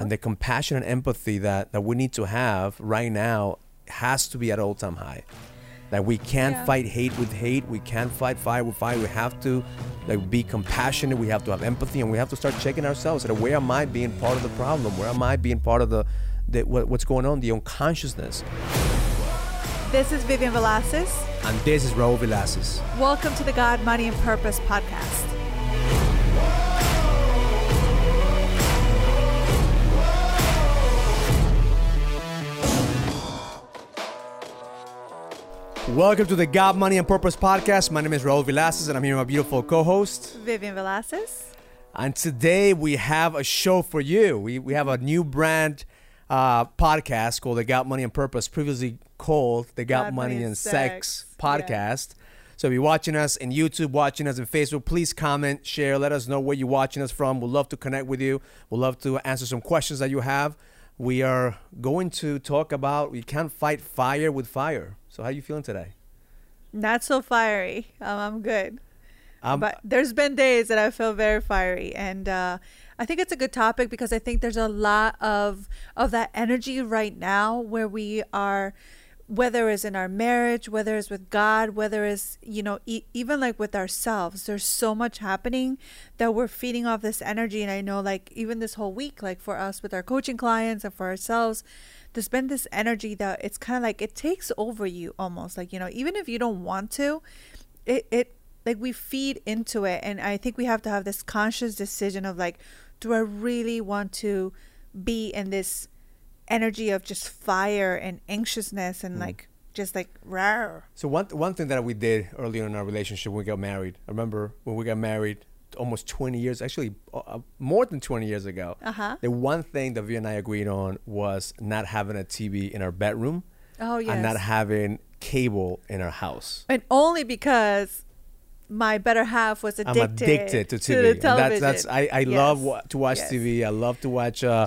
and the compassion and empathy that that we need to have right now has to be at all time high. That we can't Yeah. fight hate with hate. We can't fight fire with fire. We have to like be compassionate. We have to have empathy, and we have to start checking ourselves. That where am I being part of the problem? Where am I being part of the, the what, what's going on? The unconsciousness. This is Vivian Velasquez. And this is Raul Velasquez. Welcome to the God, Money, and Purpose podcast. Welcome to the God, Money, and Purpose podcast. My name is Raul Velasquez, and I'm here with my beautiful co-host. Vivian Velasquez. And today we have a show for you. We, we have a new brand uh, podcast called The God, Money and Purpose, previously called The God, Money, and Sex, podcast. So if you're watching us in YouTube, watching us in Facebook, please comment, share, let us know where you're watching us from. We'd love to connect with you. We'd love to answer some questions that you have. We are going to talk about we can't fight fire with fire. So how are you feeling today? Not so fiery. Um, I'm good. Um, but there's been days that I feel very fiery, and uh, I think it's a good topic because I think there's a lot of of that energy right now where we are, whether it's in our marriage, whether it's with God, whether it's you know e- even like with ourselves. There's so much happening that we're feeding off this energy, and I know like even this whole week, like for us with our coaching clients and for ourselves. There's been this energy that it's kind of like it takes over you almost like you know even if you don't want to it it like we feed into it and i think we have to have this conscious decision of like do i really want to be in this energy of just fire and anxiousness and like just like rawr. So one one thing that we did earlier in our relationship when we got married. I remember when we got married almost 20 years, actually uh, more than 20 years ago. Uh-huh. The one thing that Vi and I agreed on was not having a TV in our bedroom oh yes and not having cable in our house. and only because my better half was addicted, I'm addicted to TV. the television. that's that's I, I Yes. love wa- to watch Yes. TV. I love to watch uh,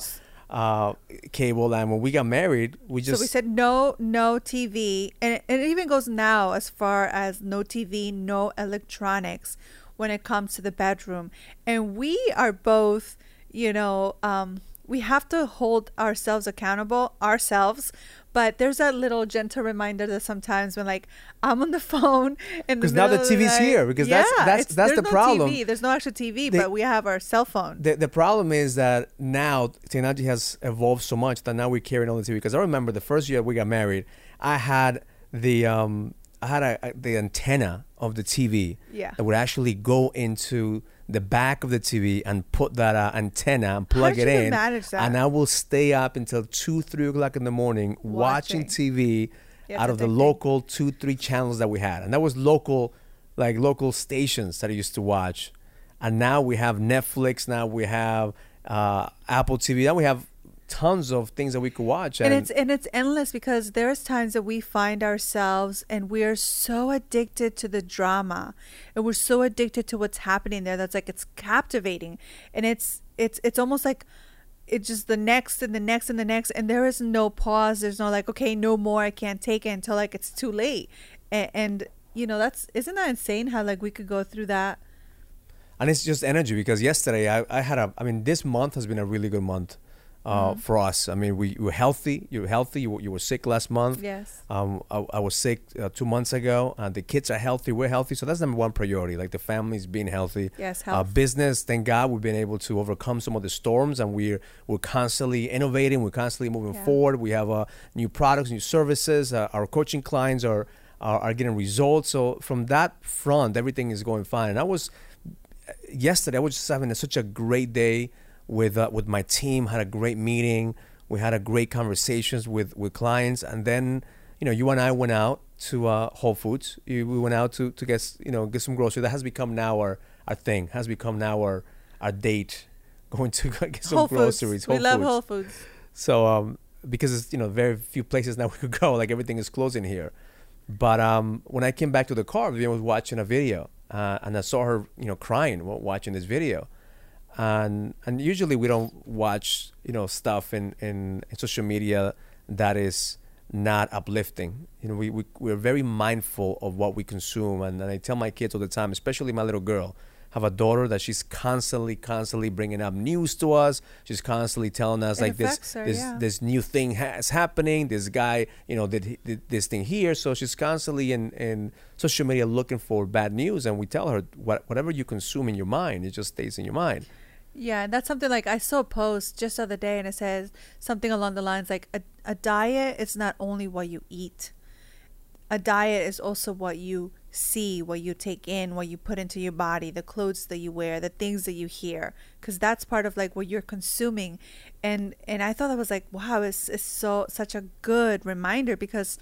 uh, cable. And when we got married, we just so we said no, no TV, and it, and it even goes now as far as no TV, no electronics when it comes to the bedroom. And we are both, you know, um, we have to hold ourselves accountable ourselves. But there's that little gentle reminder that sometimes when like I'm on the phone and 'Cause now the TV's here, because that's- that's- that's there's the no problem. TV. There's no actual TV, They- but we have our cell phone. the, the problem is that now technology has evolved so much that now we're carrying on the TV. Because I remember the first year we got married, I had the um, I had a, a- the antenna of the TV Yeah. that would actually go into the back of the TV and put that uh, antenna and plug it in, and I will stay up until two, three o'clock in the morning watching, Watching. TV Yeah, out of the local two, three channels that we had, and that was local, like local stations that I used to watch. And now we have Netflix. Now we have uh, Apple TV. Now we have tons of things that we could watch. and it's and it's endless because there's times that we find ourselves and we are so addicted to the drama and we're so addicted to what's happening there that's like it's captivating. And it's it's it's almost like it's just the next and the next and the next and there is no pause. There's no like okay no more. I can't take it until like it's too late. And, and you know that's isn't that insane how like we could go through that? And it's just energy because yesterday I, I had a i mean this month has been a really good month uh, Mm-hmm. for us. I mean we, we were healthy. You were healthy. You, were- you were sick last month. Yes. Um, I, I was sick uh, two months ago. Uh, the kids are healthy. We're healthy. So that's number one priority. Like the family's being healthy. Yes uh, health. business thank god we've been able to overcome some of the storms and we're we're constantly innovating. We're constantly moving Yeah. forward. We have uh, new products new services. Uh, our coaching clients are, are are getting results. So from that front everything is going fine. And i was yesterday i was just having a, such a great day with uh, with my team had a great meeting. We had a great conversations with with clients. And then you know you and i went out to uh, whole foods. You- we went out to to get you know get some groceries. That has become now our our thing. Has become now our our date going to get some whole groceries. Foods we Whole love whole foods. So um, because it's you know very few places now we could go, like everything is closing here. But um, when I came back to the car, Vivian was watching a video, uh, and I saw her you know crying while watching this video, and and usually we don't watch you know stuff in in, in social media that is not uplifting. You know, we, we we're very mindful of what we consume, and, and I tell my kids all the time, especially my little girl, have a daughter that she's constantly, constantly bringing up news to us. She's constantly telling us It like this, her, this, yeah. this new thing has happening. This guy, you know, did, did this thing here. So she's constantly in, in social media looking for bad news, and we tell her what, whatever you consume in your mind, it just stays in your mind. Yeah, and that's something like I saw a post just the other day, and it says something along the lines like a, a diet is not only what you eat, a diet is also what you see, what you take in, what you put into your body, the clothes that you wear, the things that you hear, because that's part of like what you're consuming, and and I thought that was like wow, it's it's so such a good reminder because,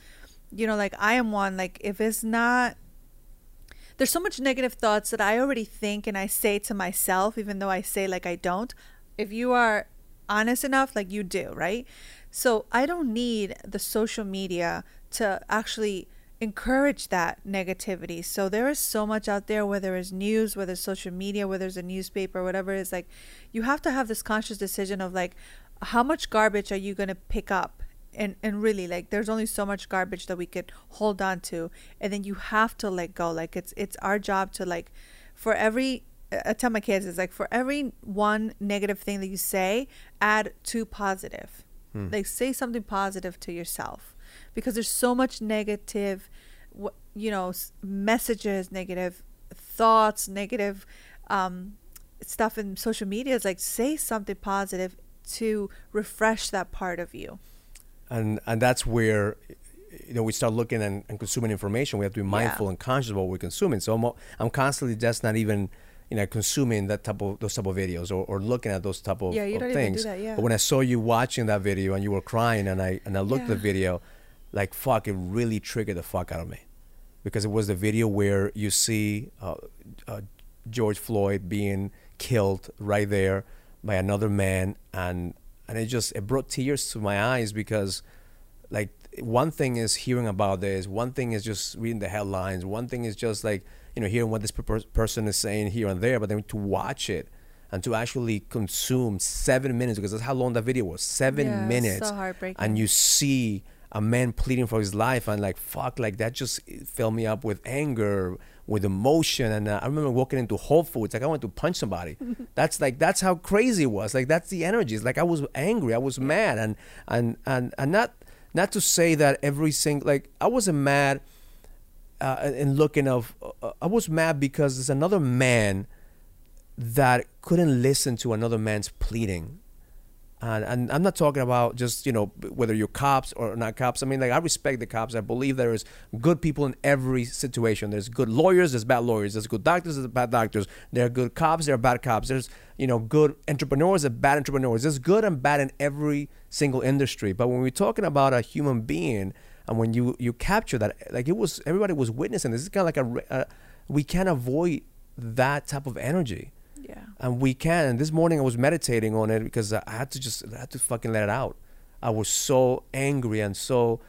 you know, like I am one like if it's not there's so much negative thoughts that I already think and I say to myself, even though I say like I don't. If you are honest enough, like you do, right? So I don't need the social media to actually encourage that negativity. So there is so much out there, whether it's news, whether it's social media, whether it's a newspaper, whatever it is, like you have to have this conscious decision of like, how much garbage are you going to pick up? And and really like there's only so much garbage that we could hold on to and then you have to let go. Like it's it's our job to like for every i tell my kids it's like for every one negative thing that you say add two positive. Hmm. like say something positive to yourself because there's so much negative you know messages negative thoughts negative um stuff in social media is like say something positive to refresh that part of you and and that's where you know we start looking and, and consuming information. We have to be mindful Yeah. and conscious of what we're consuming. So I'm, I'm constantly just not even you know consuming that type of those type of videos or, or looking at those type of, Yeah, you of don't even do things. that, yeah. but when i saw you watching that video and you were crying and i and i looked at the video like fuck it really triggered the fuck out of me. Because it was the video where you see uh, uh, george floyd being killed right there by another man and and it just it brought tears to my eyes because like one thing is hearing about this one thing is just reading the headlines one thing is just like you know hearing what this per- person is saying here and there but then to watch it and to actually consume seven minutes because that's how long that video was seven Yeah, minutes so heartbreaking. and you see a man pleading for his life and like fuck like that just filled me up with anger with emotion. And uh, i remember walking into whole foods like i wanted to punch somebody. That's like that's how crazy it was. Like that's the energy. It's like i was angry. I was mad. And and and, and not not to say that every single like i wasn't mad uh, in looking of uh, i was mad because there's another man that couldn't listen to another man's pleading and, and I'm not talking about just you know whether you're cops or not cops. I mean, like I respect the cops. I believe there is good people in every situation. There's good lawyers. There's bad lawyers. There's good doctors. There's bad doctors. There are good cops. There are bad cops. There's you know good entrepreneurs and bad entrepreneurs. There's good and bad in every single industry. But when we're talking about a human being, and when you you capture that, like it was everybody was witnessing this. It's kind of like a, uh, we can't avoid that type of energy yeah and we can. And this morning I was meditating on it because I had to just I had to fucking let it out. I was so angry and so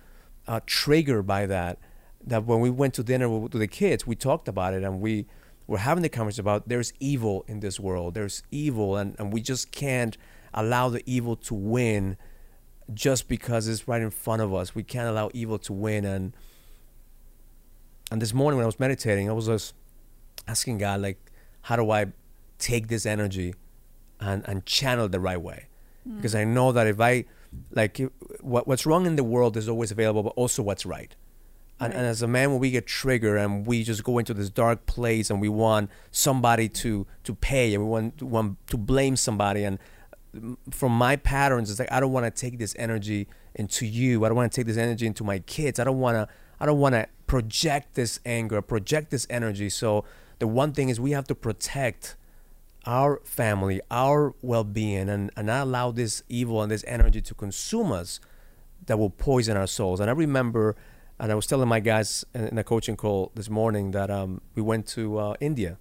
uh, triggered by that that when we went to dinner with, the kids, we talked about it and we were having the conversation about there's evil in this world. There's evil, and, and we just can't allow the evil to win just because it's right in front of us. We can't allow evil to win. And and this morning when I was meditating, I was just asking God like, how do I take this energy and and channel it the right way? Mm. Because I know that if I like what what's wrong in the world is always available, but also what's right. And, and as a man, when we get triggered and we just go into this dark place and we want somebody to to pay and we want to, want to blame somebody and mm, from my patterns it's like i don't want to take this energy into you. I don't want to take this energy into my kids. I don't want to i don't want to project this anger project this energy. So the one thing is we have to protect our family our well-being and, and not allow this evil and this energy to consume us that will poison our souls. And i remember and i was telling my guys in in a coaching call this morning that um, we went to uh, india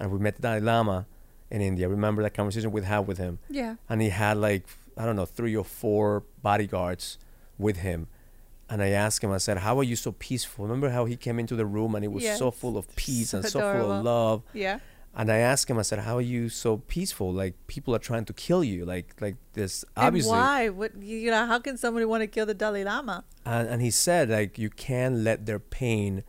and we met the dalai lama in india. I remember that conversation we had with him. Yeah. And he had like I don't know three or four bodyguards with him. And I asked him, I said, "How are you so peaceful?" Remember how he came into the room and he was so full of peace and so full of love. yeah And I asked him, I said, "How are you so peaceful? Like people are trying to kill you, like like this obviously." and why what you know how can somebody want to kill the dalai lama And, and he said, like you can't let their pain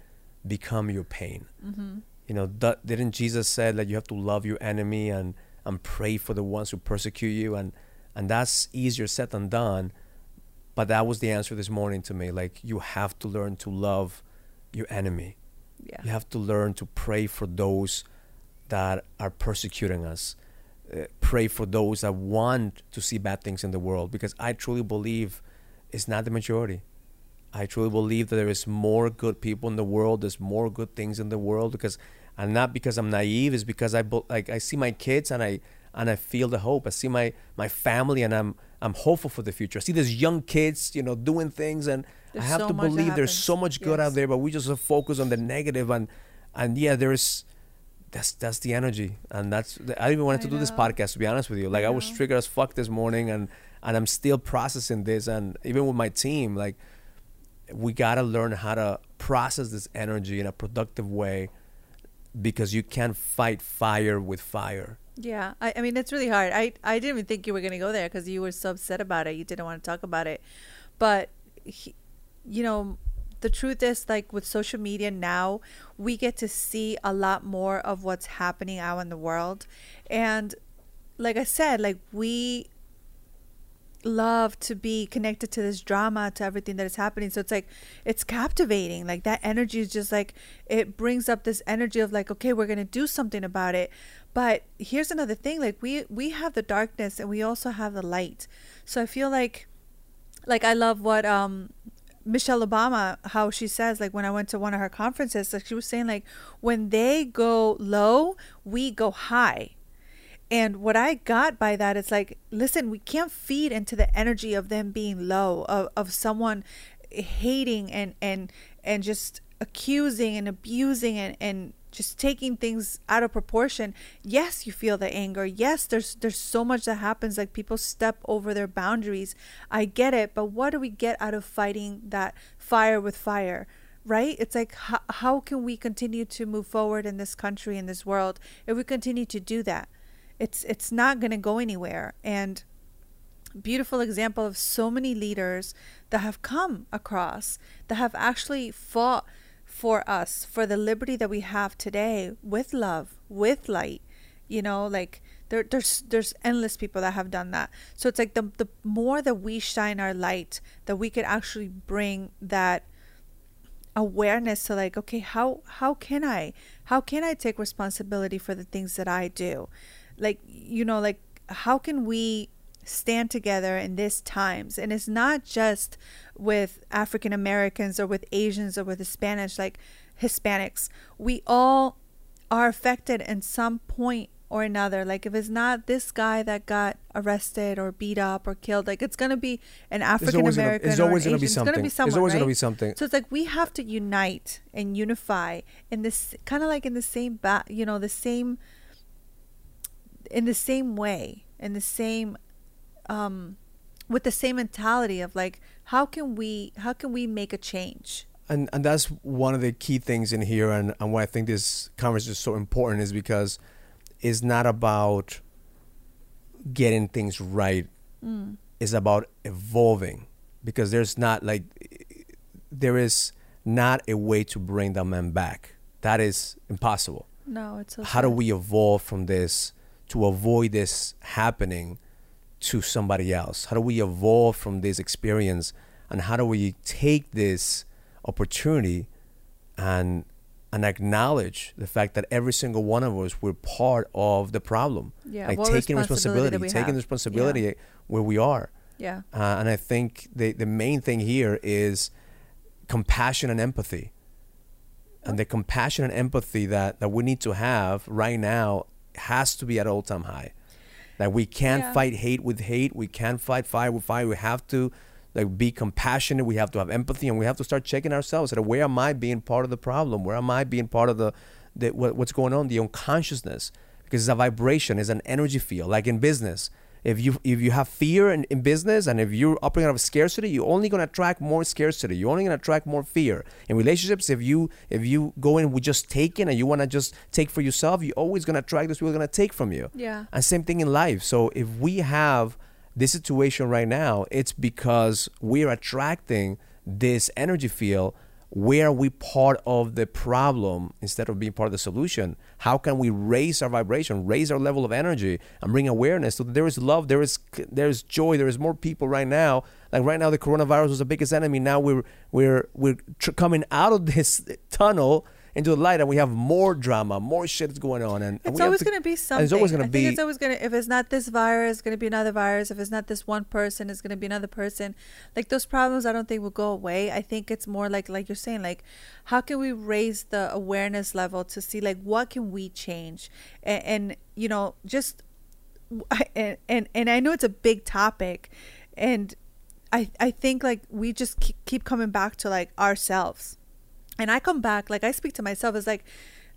become your pain. mm-hmm. You know, th- didn't Jesus said that you have to love your enemy and and pray for the ones who persecute you and and that's easier said than done. But that was the answer this morning to me. Like you have to learn to love your enemy. Yeah. You have to learn to pray for those that are persecuting us. Uh, pray for those that want to see bad things in the world because I truly believe it's not the majority. I truly believe that there is more good people in the world. There's more good things in the world because, and not because I'm naive. It's because I like I see my kids and I and I feel the hope. I see my my family and I'm I'm hopeful for the future. I see these young kids, you know, doing things and There's I have so to believe there's so much good Yes. out there, but we just focus on the negative and and yeah, there's that's that's the energy and that's I didn't even wanted to do this podcast to be honest with you. Like I, I was triggered as fuck this morning and and I'm still processing this and even with my team like we got to learn how to process this energy in a productive way because you can't fight fire with fire. Yeah, I, I mean it's really hard. I I didn't even think you were gonna go there because you were so upset about it. You didn't want to talk about it, but he, you know, the truth is like with social media now, we get to see a lot more of what's happening out in the world, and like I said, like we love to be connected to this drama to everything that is happening. So it's like it's captivating. Like that energy is just like it brings up this energy of like okay we're gonna do something about it. But here's another thing like we we have the darkness and we also have the light. So i feel like like i love what um michelle obama how she says like when i went to one of her conferences like she was saying like when they go low we go high. And what I got by that is like, listen, we can't feed into the energy of them being low, of, of someone hating and and and just accusing and abusing and, and just taking things out of proportion. Yes, you feel the anger. Yes, there's there's so much that happens like people step over their boundaries. I get it, but what do we get out of fighting that fire with fire? Right? It's like how, how can we continue to move forward in this country in this world if we continue to do that? it's it's not going to go anywhere and beautiful example of so many leaders that have come across that have actually fought for us for the liberty that we have today with love with light you know like there, there's there's endless people that have done that. So it's like the the more that we shine our light that we could actually bring that awareness to like okay how how can i how can i take responsibility for the things that i do? Like you know like how can we stand together in these times and it's not just with african americans or with asians or with hispanics like hispanics we all are affected in some point or another like if it's not this guy that got arrested or beat up or killed like it's gonna be an african always gonna- american it's or an always gonna be Asian. it's gonna something. be It's someone always gonna be something. so it's like we have to unite and unify in this kind of like in the same ba- you know the same in the same way in the same um with the same mentality of like how can we how can we make a change? And and that's one of the key things in here and, and why I think this conversation is so important is because it's not about getting things right. Mm. it's about evolving because there's not like there is not a way to bring the man back. That is impossible. No it's so how do we evolve from this to avoid this happening to somebody else? How do we evolve from this experience and how do we take this opportunity and and acknowledge the fact that every single one of us we're part of the problem. Yeah, like taking responsibility responsibility, taking have. responsibility where we are. yeah Uh, and I think the the main thing here is compassion and empathy. And the compassion and empathy that, that we need to have right now has to be at all time high. Like we can't Yeah. fight hate with hate. We can't fight fire with fire. We have to like be compassionate. We have to have empathy, and we have to start checking ourselves. That where am I being part of the problem? Where am I being part of the, the what, what's going on? The unconsciousness, because it's a vibration, it's an energy field. Like in business, if you if you have fear in, in business and if you're operating out of scarcity, you're only gonna attract more scarcity. You're only gonna attract more fear. In relationships, if you if you go in with just taking and you wanna just take for yourself, you're always gonna attract those people gonna take from you. yeah And same thing in life. So if we have this situation right now, it's because we're attracting this energy field where are we part of the problem instead of being part of the solution? How can we raise our vibration, raise our level of energy, and bring awareness so there is love, there is there is joy, there is more people right now. Like right now, the coronavirus was the biggest enemy. Now we're we're we're tr- coming out of this tunnel into the light and we have more drama, more shit going on. And, and it's always going to be something. It's always going to be. It's always going to. If it's not this virus, it's going to be another virus. If it's not this one person, it's going to be another person. Like those problems, I don't think will go away. I think it's more like like you're saying, like how can we raise the awareness level to see like what can we change, and, and you know just and, and and I know it's a big topic, and I I think like we just keep coming back to like ourselves and I come back like I speak to myself as like,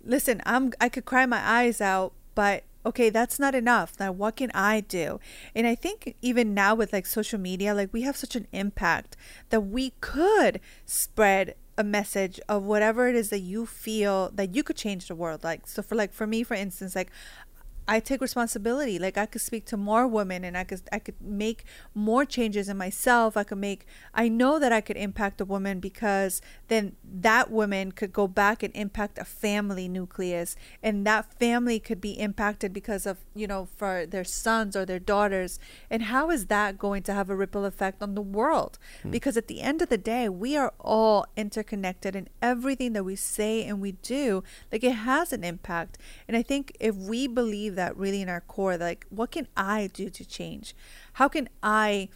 listen, I'm I could cry my eyes out, but okay, that's not enough. Now what can I do? And I think even now with like social media, like we have such an impact that we could spread a message of whatever it is that you feel that you could change the world like so for like for me for instance like I take responsibility. Like I could speak to more women and I could I could make more changes in myself. I could make I know that I could impact a woman because then that woman could go back and impact a family nucleus and that family could be impacted because of, you know, for their sons or their daughters. And how is that going to have a ripple effect on the world? Hmm. Because at the end of the day, we are all interconnected and everything that we say and we do, like it has an impact. And I think if we believe believe that really in our core like what can i do to change how can i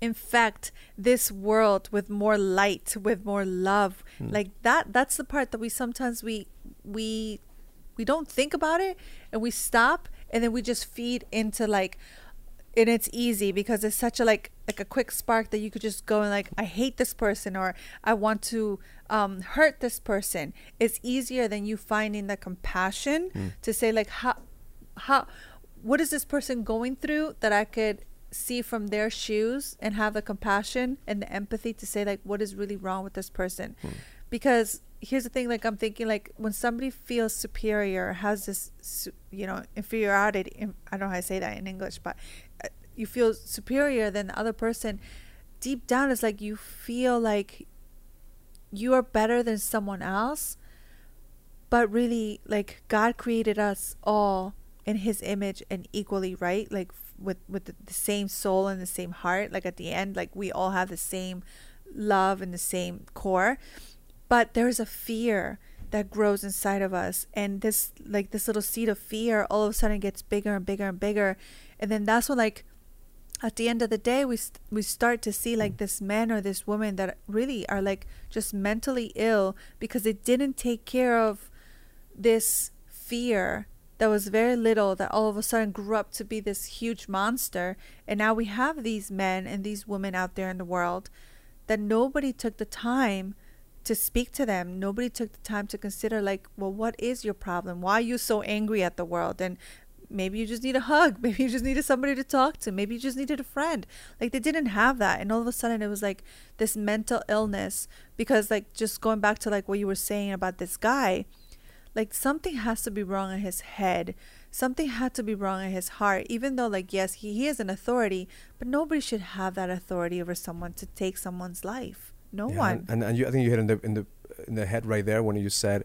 infect this world with more light with more love mm. like that that's the part that we sometimes we we we don't think about it and we stop and then we just feed into like and it's easy because it's such a like like a quick spark that you could just go and like i hate this person or i want to um, hurt this person it's easier than you finding the compassion mm. to say like how how what is this person going through that I could see from their shoes and have the compassion and the empathy to say like what is really wrong with this person hmm. because here's the thing like i'm thinking like when somebody feels superior has this you know inferiority i don't know how to say that in english but uh, you feel superior than the other person deep down it's like you feel like you are better than someone else but really like god created us all in his image and equally right like with with the, same soul and the same heart like at the end like we all have the same love and the same core. But there's a fear that grows inside of us and this like this little seed of fear all of a sudden gets bigger and bigger and bigger. And then that's when like at the end of the day we st- we start to see like this man or this woman that really are like just mentally ill because they didn't take care of this fear that was very little that all of a sudden grew up to be this huge monster. And now we have these men and these women out there in the world that nobody took the time to speak to them. Nobody took the time to consider, like, well, what is your problem? Why are you so angry at the world? And maybe you just need a hug. Maybe you just needed somebody to talk to. Maybe you just needed a friend. Like, they didn't have that. And all of a sudden, it was like this mental illness because, like, just going back to like what you were saying about this guy like something has to be wrong in his head. Something had to be wrong in his heart even though like yes he, he is an authority but nobody should have that authority over someone to take someone's life. No yeah, one. and, and you, i think you hit in the in the in the head right there when you said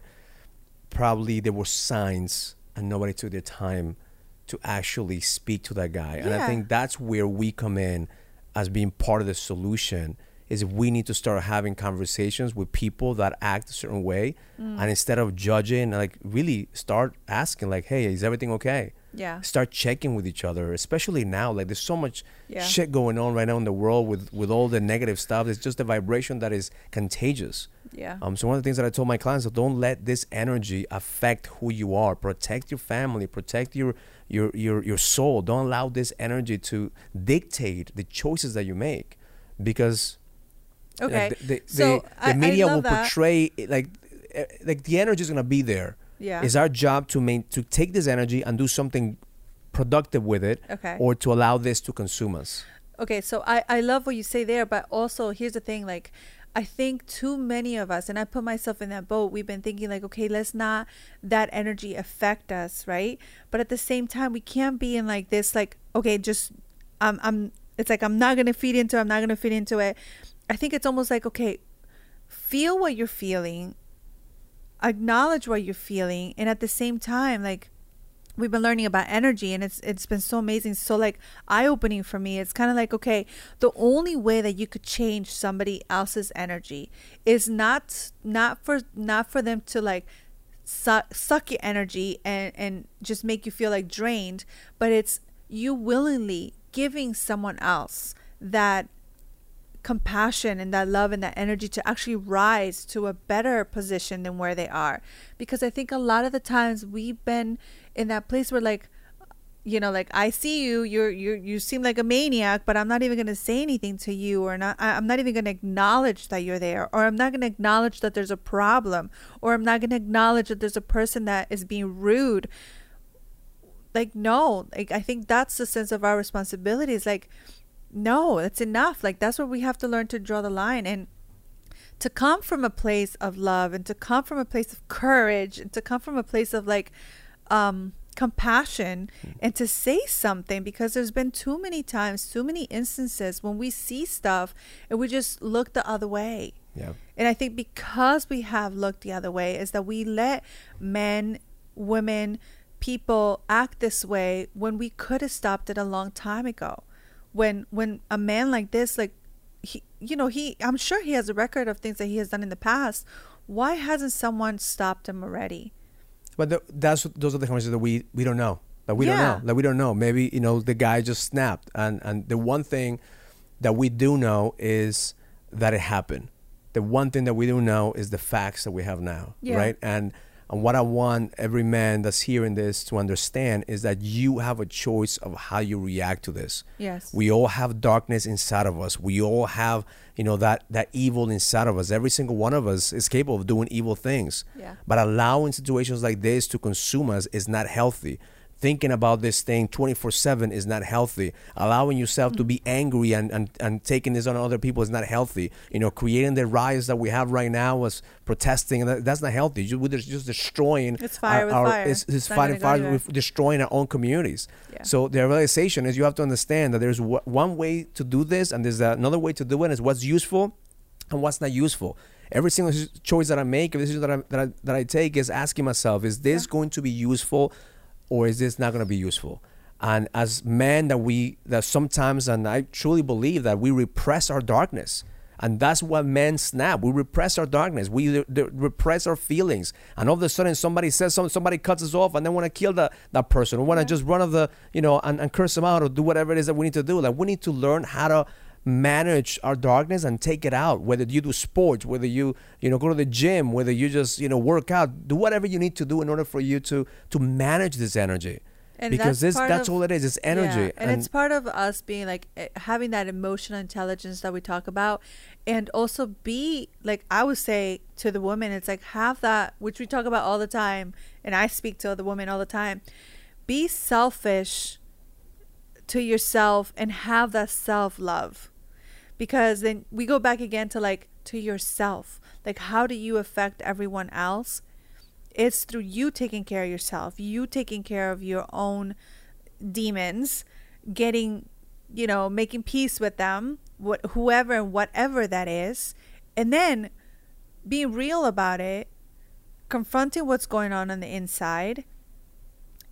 probably there were signs and nobody took their time to actually speak to that guy. Yeah. and i think that's where we come in as being part of the solution is we need to start having conversations with people that act a certain way. Mm. and instead of judging like really start asking like hey is everything okay? Yeah. Start checking with each other especially now. Like there's so much yeah. shit going on right now in the world with with all the negative stuff. It's just a vibration that is contagious. Yeah. Um so one of the things that i told my clients is don't let this energy affect who you are. Protect your family protect your your your your soul. Don't allow this energy to dictate the choices that you make. Because Okay. Like the, the, so the, the media will that. portray like eh, like the energy is gonna be there. Yeah. It's our job to main to take this energy and do something productive with it. Okay. Or to allow this to consume us. Okay, so I I love what you say there, but also here's the thing, like. I think too many of us, and I put myself in that boat, we've been thinking, like, okay, let's not that energy affect us, right? But at the same time, we can't be in like this, like, okay, just, I'm, I'm, it's like, I'm not going to feed into it, I'm not going to feed into it. I think it's almost like, okay, feel what you're feeling, acknowledge what you're feeling, and at the same time, like we've been learning about energy and it's it's been so amazing. So like eye opening for me it's kind of like okay the only way that you could change somebody else's energy is not not for not for them to like suck, suck your energy and and just make you feel like drained but it's you willingly giving someone else that compassion and that love and that energy to actually rise to a better position than where they are. Because i think a lot of the times we've been in that place where like you know like i see you you're you you seem like a maniac but i'm not even going to say anything to you or not i'm not even going to acknowledge that you're there or i'm not going to acknowledge that there's a problem or i'm not going to acknowledge that there's a person that is being rude. Like no like i think that's the sense of our responsibility is like no that's enough like that's where we have to learn to draw the line and to come from a place of love and to come from a place of courage and to come from a place of like um, compassion mm. and to say something because there's been too many times, too many instances when we see stuff and we just look the other way. Yeah. And I think because we have looked the other way is that we let men, women, people act this way when we could have stopped it a long time ago. When when a man like this like he you know he I'm sure he has a record of things that he has done in the past. Why hasn't someone stopped him already? But the, that's those are the conversations that we we don't know. That we yeah. don't know. That we don't know. Maybe you know the guy just snapped, and and the one thing that we do know is that it happened. The one thing that we do know is the facts that we have now, yeah. right? And and what I want every man that's hearing this to understand is that you have a choice of how you react to this. Yes. We all have darkness inside of us. We all have, you know, that that evil inside of us. Every single one of us is capable of doing evil things. Yeah. But allowing situations like this to consume us is not healthy thinking about this thing 24 7 is not healthy. Allowing yourself to be mm. angry and, and, and taking this on other people is not healthy. You know creating the riots that we have right now was protesting that, that's not healthy. You, we're just destroying it's fire our, fire. it's, it's, it's fighting fire with destroying our own communities. Yeah. so the realization is you have to understand that there's w- one way to do this and there's another way to do it is what's useful and what's not useful. Every single choice that I make, every decision that I, that I, that I take is asking myself, is this yeah. going to be useful or is this not going to be useful? And as men, that we that sometimes, and I truly believe that we repress our darkness, and that's what men snap. We repress our darkness. We repress our feelings, and all of a sudden, somebody says something, somebody cuts us off, and then want to kill the, that person, or want to yeah. just run of the, you know, and, and curse them out, or do whatever it is that we need to do. Like we need to learn how to manage our darkness and take it out whether you do sports whether you you know go to the gym whether you just you know work out do whatever you need to do in order for you to to manage this energy. And because that's this that's of, all it is it's energy yeah, and, and, it's part of us being like eh, having that emotional intelligence that we talk about and also be like i would say to the woman it's like have that which we talk about all the time and i speak to the women all the time be selfish to yourself and have that self love because then we go back again to like to yourself. Like how do you affect everyone else? It's through you taking care of yourself you taking care of your own demons getting you know making peace with them what whoever and whatever that is and then being real about it confronting what's going on on the inside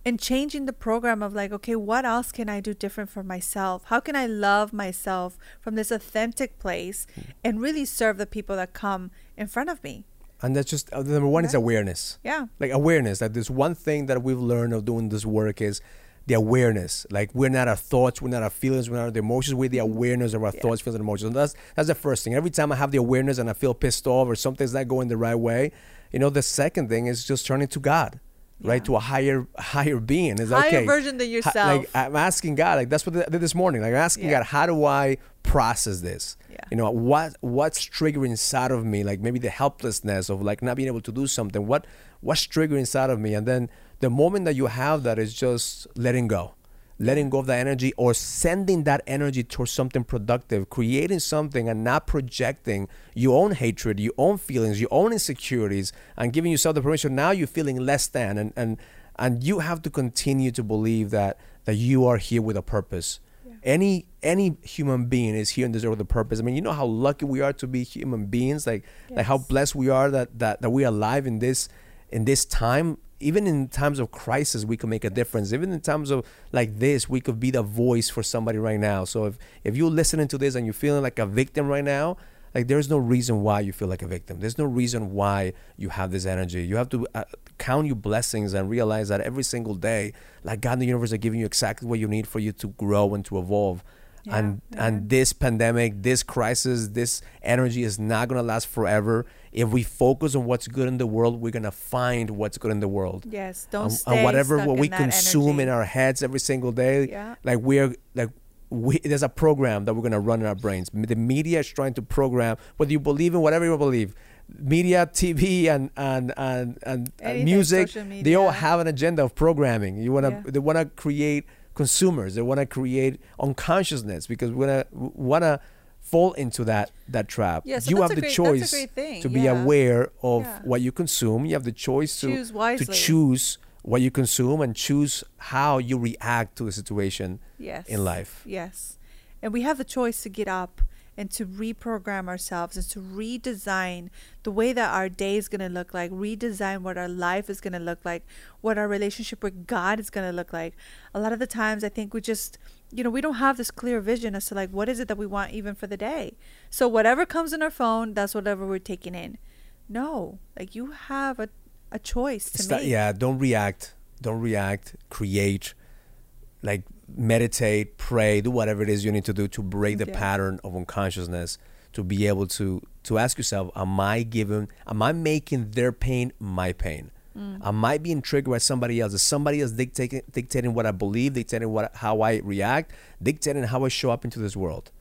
and changing the program of like okay what else can i do different for myself? How can i love myself from this authentic place and really serve the people that come in front of me? And that's just uh, number one yeah. is awareness. Yeah. Like awareness that there's one thing that we've learned of doing this work is the awareness. Like we're not our thoughts we're not our feelings we're not our emotions we're the mm-hmm. awareness of our yeah. thoughts feelings and emotions. And that's that's the first thing. Every time i have the awareness and i feel pissed off or something's not going the right way you know the second thing is just turning to god yeah. right to a higher higher being is higher okay, version than yourself like i'm asking god like that's what i did this morning like i'm asking yeah. god how do i process this yeah. you know what what's triggering inside of me like maybe the helplessness of like not being able to do something what what's triggering inside of me and then the moment that you have that is just letting go letting go of that energy or sending that energy towards something productive, creating something and not projecting your own hatred, your own feelings, your own insecurities, and giving yourself the permission. Now you're feeling less than, and and and you have to continue to believe that that you are here with a purpose. Yeah. any any human being is here and deserves a purpose. I mean, you know how lucky we are to be human beings, like like how blessed we are that that that we're alive in this in this time. Even in times of crisis, we can make a difference. Even in times of like this, we could be the voice for somebody right now. So if if you're listening to this and you're feeling like a victim right now, like there's no reason why you feel like a victim. There's no reason why you have this energy. You have to uh, count your blessings and realize that every single day, like God and the universe are giving you exactly what you need for you to grow and to evolve. Yeah, and yeah. and this pandemic, this crisis, this energy is not gonna last forever. If we focus on what's good in the world, we're gonna find what's good in the world. Yes, don't and, stay and whatever stuck what we consume energy. in our heads every single day, Yeah. like we're like we there's a program that we're gonna run in our brains. The media is trying to program whether you believe in whatever you believe. Media, TV, and and and and, Anything, music, they all have an agenda of programming. You wanna Yeah. they wanna create consumers. They wanna create unconsciousness because we wanna wanna fall into that that trap. Yeah, so you have the great- choice to be yeah. aware of Yeah. what you consume. You have the choice to Choose to choose what you consume and choose how you react to a situation yes. in life. Yes. And we have the choice to get up and to reprogram ourselves and to redesign the way that our day is going to look like, redesign what our life is going to look like, what our relationship with God is going to look like. A lot of the times, I think we just, you know, we don't have this clear vision as to like what is it that we want even for the day. So whatever comes in our phone, that's whatever we're taking in. No, like you have a, a choice to make. yeah, don't react. Don't react. Create. Like meditate, pray, do whatever it is you need to do to break the Yeah. pattern of unconsciousness. To be able to to ask yourself, am I giving? Am I making their pain my pain? Mm. Am I being triggered by somebody else? Is somebody else dictating dictating what I believe, dictating what how I react, dictating how I show up into this world?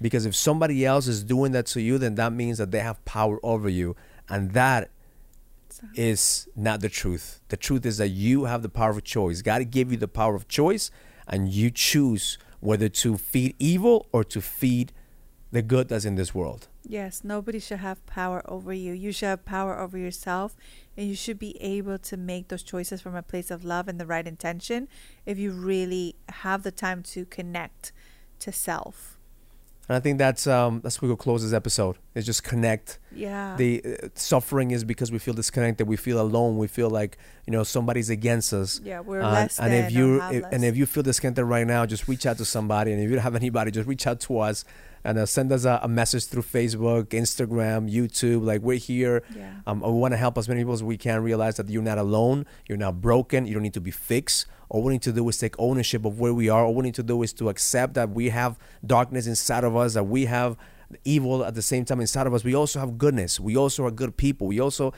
Because if somebody else is doing that to you, then that means that they have power over you, and that So- is not the truth. The truth is that you have the power of choice. God gave you the power of choice, and you choose whether to feed evil or to feed the good that's in this world. Yes, nobody should have power over you. You should have power over yourself, and you should be able to make those choices from a place of love and the right intention if you really have the time to connect to self. And I think that's um, that's where we'll close this episode. Is just connect. Yeah. The uh, suffering is because we feel disconnected. We feel alone. We feel like you know somebody's against us. yeah, we're Uh, less and than if you if, and if you feel disconnected right now, just reach out to somebody. And if you don't have anybody, just reach out to us and uh, send us a, a message through Facebook, Instagram, YouTube. Like we're here. yeah. Um, we want to help as many people as we can realize that you're not alone. You're not broken. You don't need to be fixed. All we need to do is take ownership of where we are. All we need to do is to accept that we have darkness inside of us, that we have evil at the same time inside of us. We also have goodness. We also are good people. We also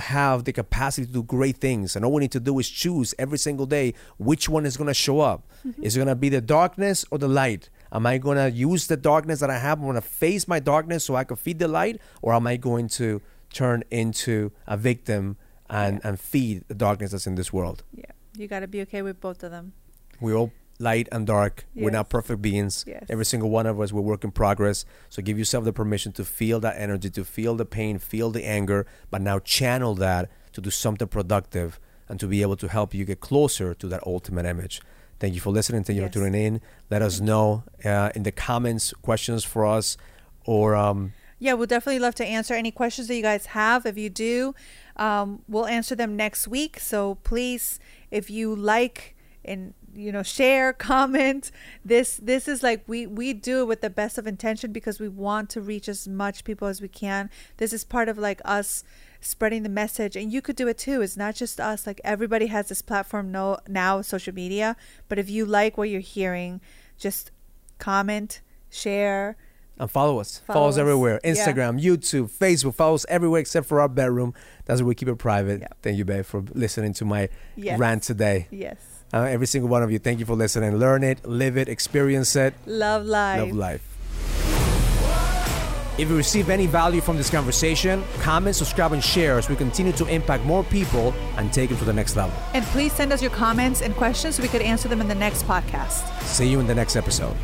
have the capacity to do great things. And all we need to do is choose every single day which one is going to show up. Is it going to be the darkness or the light? Am I going to use the darkness that I have? I'm going to face my darkness so I can feed the light? Or am I going to turn into a victim and, and feed the darkness that's in this world? Yeah. You got to be okay with both of them. We're all light and dark. We're not perfect beings. Yes. Every single one of us, we're work in progress. So give yourself the permission to feel that energy, to feel the pain, feel the anger, but now channel that to do something productive and to be able to help you get closer to that ultimate image. Thank you for listening. Thank you Yes. for tuning in. Let us know uh, in the comments questions for us or um, Yeah, we'll definitely love to answer any questions that you guys have. If you do, um, we'll answer them next week. So please, if you like and you know share, comment. This this is like we we do it with the best of intention because we want to reach as much people as we can. This is part of like us spreading the message and you could do it too it's not just us like everybody has this platform no now social media but if you like what you're hearing just comment share and follow us. Follow, Follow us us. everywhere. Yeah. Instagram, YouTube, Facebook. Follow us everywhere except for our bedroom. That's where we keep it private. Yeah. Thank you, babe, for listening to my Yes. rant today. yes Uh, every single one of you, thank you for listening. Learn it, live it, experience it, love life love life. If you receive any value from this conversation, comment, subscribe, and share as we continue to impact more people and take it to the next level. And please send us your comments and questions so we could answer them in the next podcast. See you in the next episode.